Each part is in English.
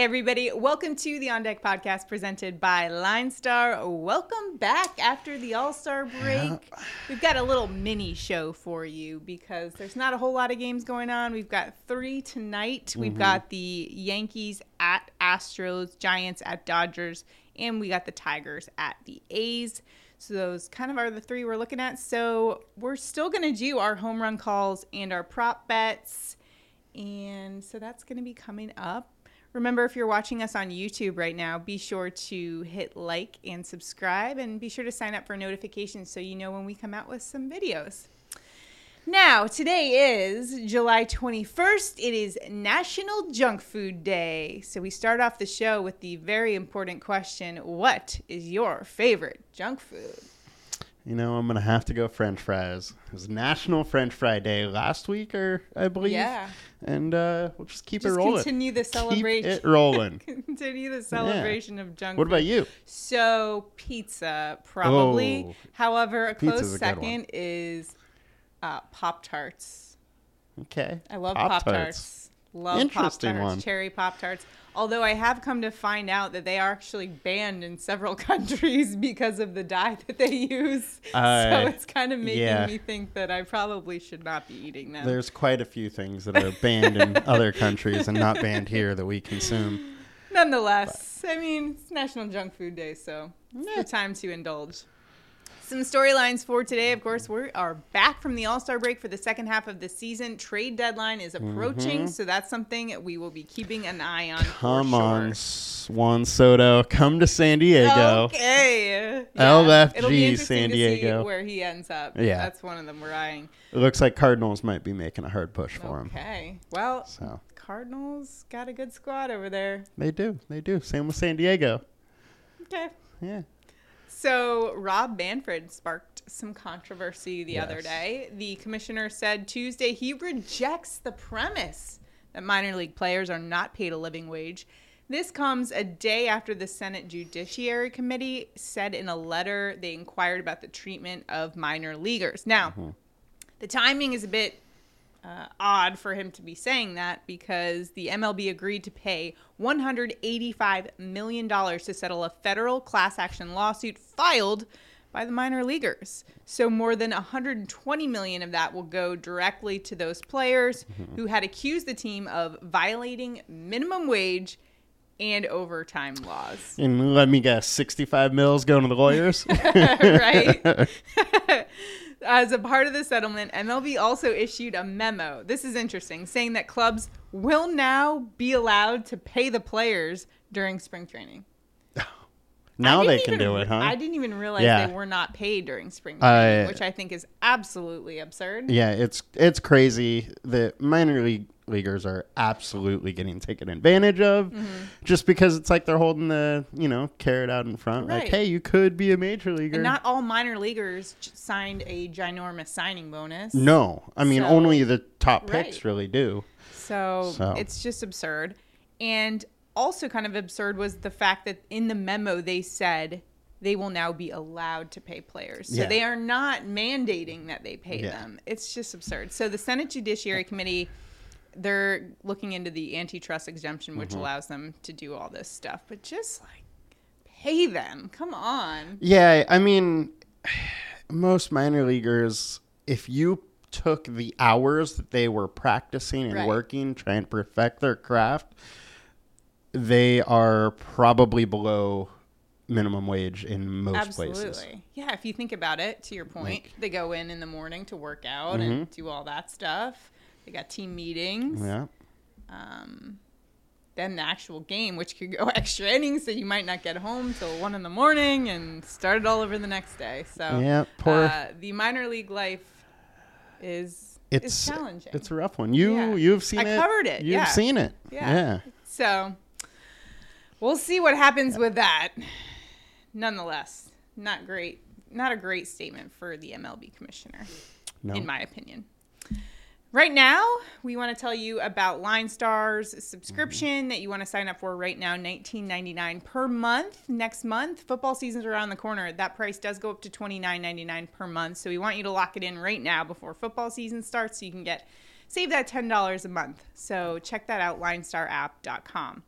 Hey, everybody. Welcome to the On Deck podcast presented by Line Star. Welcome back after the All Star break. We've got a little mini show for you because there's not a whole lot of games going on. We've got three tonight. We've mm-hmm. got the Yankees at Astros, Giants at Dodgers, and we got the Tigers at the A's. So those kind of are the three we're looking at. So we're still going to do our home run calls and our prop bets. And so that's going to be coming up. Remember, if you're watching us on YouTube right now, be sure to hit like and subscribe and be sure to sign up for notifications so you know when we come out with some videos. Now, today is July 21st. It is National Junk Food Day. So we start off the show with the very important question What is your favorite junk food? You know, I'm gonna have to go French fries. It was National French Fry Day last week, or I believe. Yeah. And uh, we'll just keep Just it rolling. continue the celebration. Keep it rolling. continue the celebration of junk what food. about you? So pizza, probably. Oh. However, a close Pizza's a good one. second is uh, Pop Tarts. Okay. I love Pop Pop-Tarts. Love Pop Tarts, cherry Pop Tarts. Although I have come to find out that they are actually banned in several countries because of the dye that they use. so Uh, it's kind of making yeah. me think that I probably should not be eating them. There's quite a few things that are banned in other countries and not banned here that we consume. Nonetheless, I mean, it's National Junk Food Day, so it's the time to indulge. Some storylines for today, of course, we are back from the All Star break for the second half of the season. Trade deadline is approaching, so that's something we will be keeping an eye on. Mm-hmm. Come for on, sure. Juan Soto, come to San Diego. Okay. LFG It'll be interesting San to see Diego. where he ends up. Yeah. That's one of them we're eyeing. It looks like Cardinals might be making a hard push for him. Okay. Well, So Cardinals got a good squad over there. they do, they do. Same with San Diego. Okay. Yeah. So Rob Manfred sparked some controversy the other day. The commissioner said Tuesday he rejects the premise that minor league players are not paid a living wage. This comes a day after the Senate Judiciary Committee said in a letter they inquired about the treatment of minor leaguers. Now, mm-hmm. the timing is a bit uh, odd for him to be saying that because the MLB agreed to pay $185 million to settle a federal class action lawsuit filed by the minor leaguers. So more than 120 million of that will go directly to those players who had accused the team of violating minimum wage and overtime laws. And let me guess, 65 mils going to the lawyers? right? As a part of the settlement, MLB also issued a memo. This is interesting, saying that clubs will now be allowed to pay the players during spring training. now they can even do it, huh? I didn't even realize Yeah. they were not paid during spring Uh, training, which I think is absolutely absurd. Yeah, it's it's crazy. The minor league leaguers are absolutely getting taken advantage of, Mm-hmm. just because it's like they're holding the you know carrot out in front. Right. Like, hey, you could be a major leaguer. And not all minor leaguers signed a ginormous signing bonus. no, I mean So- only the top Right. picks really do. So, So. it's just absurd. And also kind of absurd was the fact that in the memo they said they will now be allowed to pay players. So Yeah. they are not mandating that they pay Yeah. them. It's just absurd. So the Senate Judiciary Committee they're looking into the antitrust exemption which Mm-hmm. allows them to do all this stuff, but just like pay them. Come on. Yeah, I mean, most minor leaguers, if you took the hours that they were practicing and Right. working, trying to perfect their craft, they are probably below minimum wage in most places. Absolutely. Yeah, if you think about it, to your point, Like- Mm-hmm. they go in in the morning to work out and do all that stuff. They got team meetings. Yeah. Um, then the actual game, which could go extra innings, so you might not get home till one in the morning and start it all over the next day. So Yeah, poor- uh, the minor league life is It's is challenging. It's a rough one. You Yeah. you've seen I it. covered it, You've yeah. seen it. Yeah. Yeah. So we'll see what happens with that. Nonetheless, not great. Not a great statement for the MLB commissioner, No. in my opinion. Right now, we want to tell you about Line Stars mm-hmm. subscription that you want to sign up for right now, $19.99 per month. Next month, football season's around the corner. That price does go up to $29.99 per month. So we want you to lock it in right now before football season starts so you can get save that $10 a month. So check that out, linestarapp.com.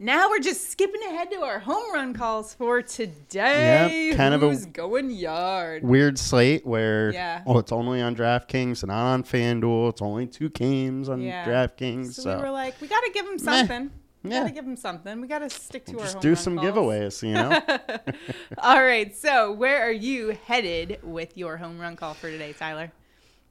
Now we're just skipping ahead to our home run calls for today. Yep, kind of a- going yard? Weird slate where Yeah. oh it's only on DraftKings and not on FanDuel. It's only two games on Yeah. DraftKings. So, So, we were like, we got to give him Meh. something. We Yeah. got to give him something. We got to stick to our just do some calls. giveaways, you know. All right. So where are you headed with your home run call for today, Tyler?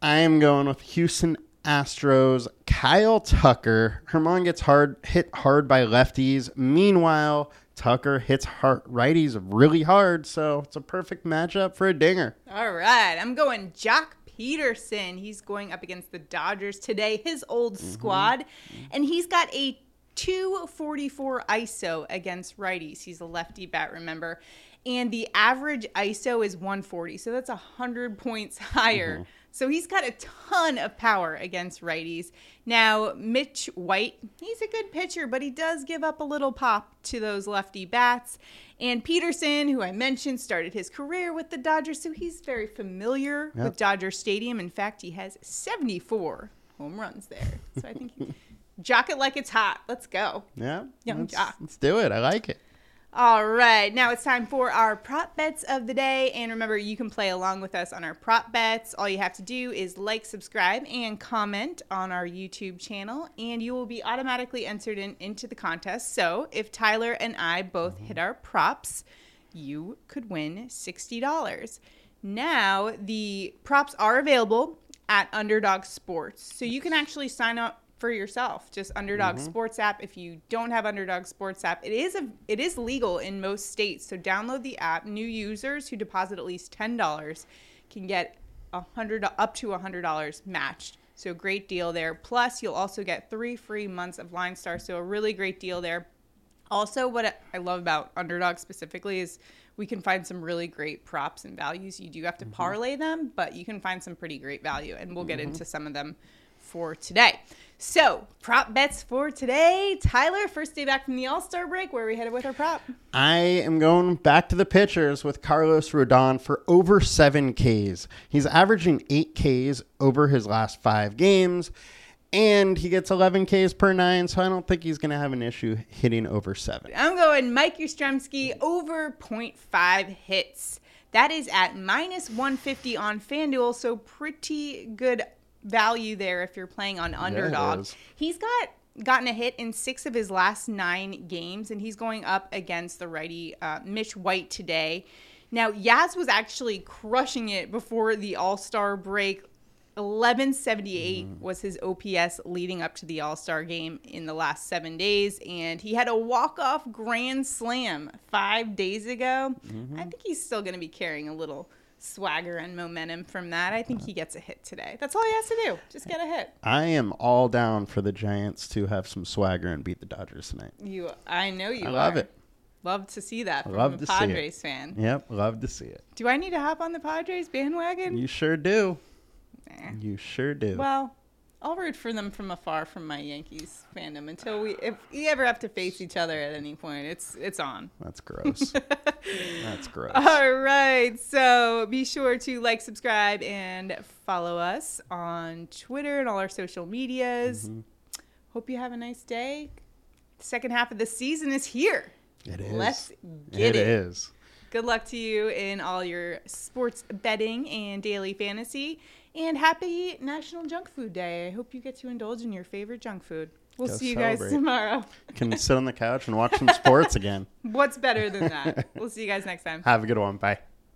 I am going with Houston Astros. Kyle Tucker. Germán gets hard hit hard by lefties. Meanwhile, Tucker hits hard, righties really hard, so it's a perfect matchup for a dinger. All right. I'm going Joc Pederson. He's going up against the Dodgers today, his old mm-hmm. squad. And he's got a 244 ISO against righties. He's a lefty bat, remember? And the average ISO is 140. So that's 100 points higher. Mm-hmm. So he's got a ton of power against righties. Now, Mitch White, he's a good pitcher, but he does give up a little pop to those lefty bats. And Pederson, who I mentioned, started his career with the Dodgers, so he's very familiar Yep. with Dodger Stadium. In fact, he has 74 home runs there. So I think he, jock it like it's hot. Let's go. Yeah, Young let's, Jock. let's do it. I like it. All right, now it's time for our prop bets of the day. And remember, you can play along with us on our prop bets. All you have to do is like, subscribe, and comment on our YouTube channel, and you will be automatically entered in, into the contest. So if Tyler and I both mm-hmm. hit our props, you could win $60. Now, the props are available at Underdog Sports. So you can actually sign up for yourself. Just Underdog mm-hmm. Sports app. If you don't have Underdog Sports app, it is a it is legal in most states. So download the app. New users who deposit at least ten dollars can get a hundred up to a hundred dollars matched. So great deal there. Plus, you'll also get three free months of Line Star. So a really great deal there. Also, what I love about Underdog specifically is we can find some really great props and values. You do have to mm-hmm. parlay them, but you can find some pretty great value, and we'll get mm-hmm. into some of them for today. So, prop bets for today. Tyler, first day back from the All Star break. Where are we headed with our prop? I am going back to the pitchers with Carlos Rodon for over seven Ks. He's averaging eight Ks over his last five games, and he gets 11 Ks per nine, so I don't think he's going to have an issue hitting over seven. I'm going Mike Yastrzemski over 0.5 hits. That is at minus 150 on FanDuel, so pretty good value there if you're playing on underdog. is. He's got gotten a hit in six of his last nine games, and he's going up against the righty uh, Mitch White today. Now, Yaz was actually crushing it before the All Star break. 1178 was his OPS leading up to the All Star game in the last seven days. And he had a walk off grand slam five days ago. I think he's still going to be carrying a little swagger and momentum from that. I think he gets a hit today. That's all he has to do. Just get a hit. I am all down for the Giants to have some swagger and beat the Dodgers tonight. You, I know you I love are. it. Love to see that from love a to see it. Padres fan. Yep, love to see it. Do I need to hop on the Padres bandwagon? You sure do. Nah. You sure do. Well, I'll root for them from afar from my Yankees fandom until we, if we ever have to face each other at any point, it's it's on. That's gross. That's gross. All right, so be sure to like, subscribe, and follow us on Twitter and all our social medias. Mm-hmm. Hope you have a nice day. The second half of the season is here. It is. Let's get it it. is. Good luck to you in all your sports betting and daily fantasy. And happy National Junk Food Day. I hope you get to indulge in your favorite junk food. We'll Go see you guys tomorrow. Can sit on the couch and watch some sports again. What's better than that? we'll see you guys next time. Have a good one. Bye.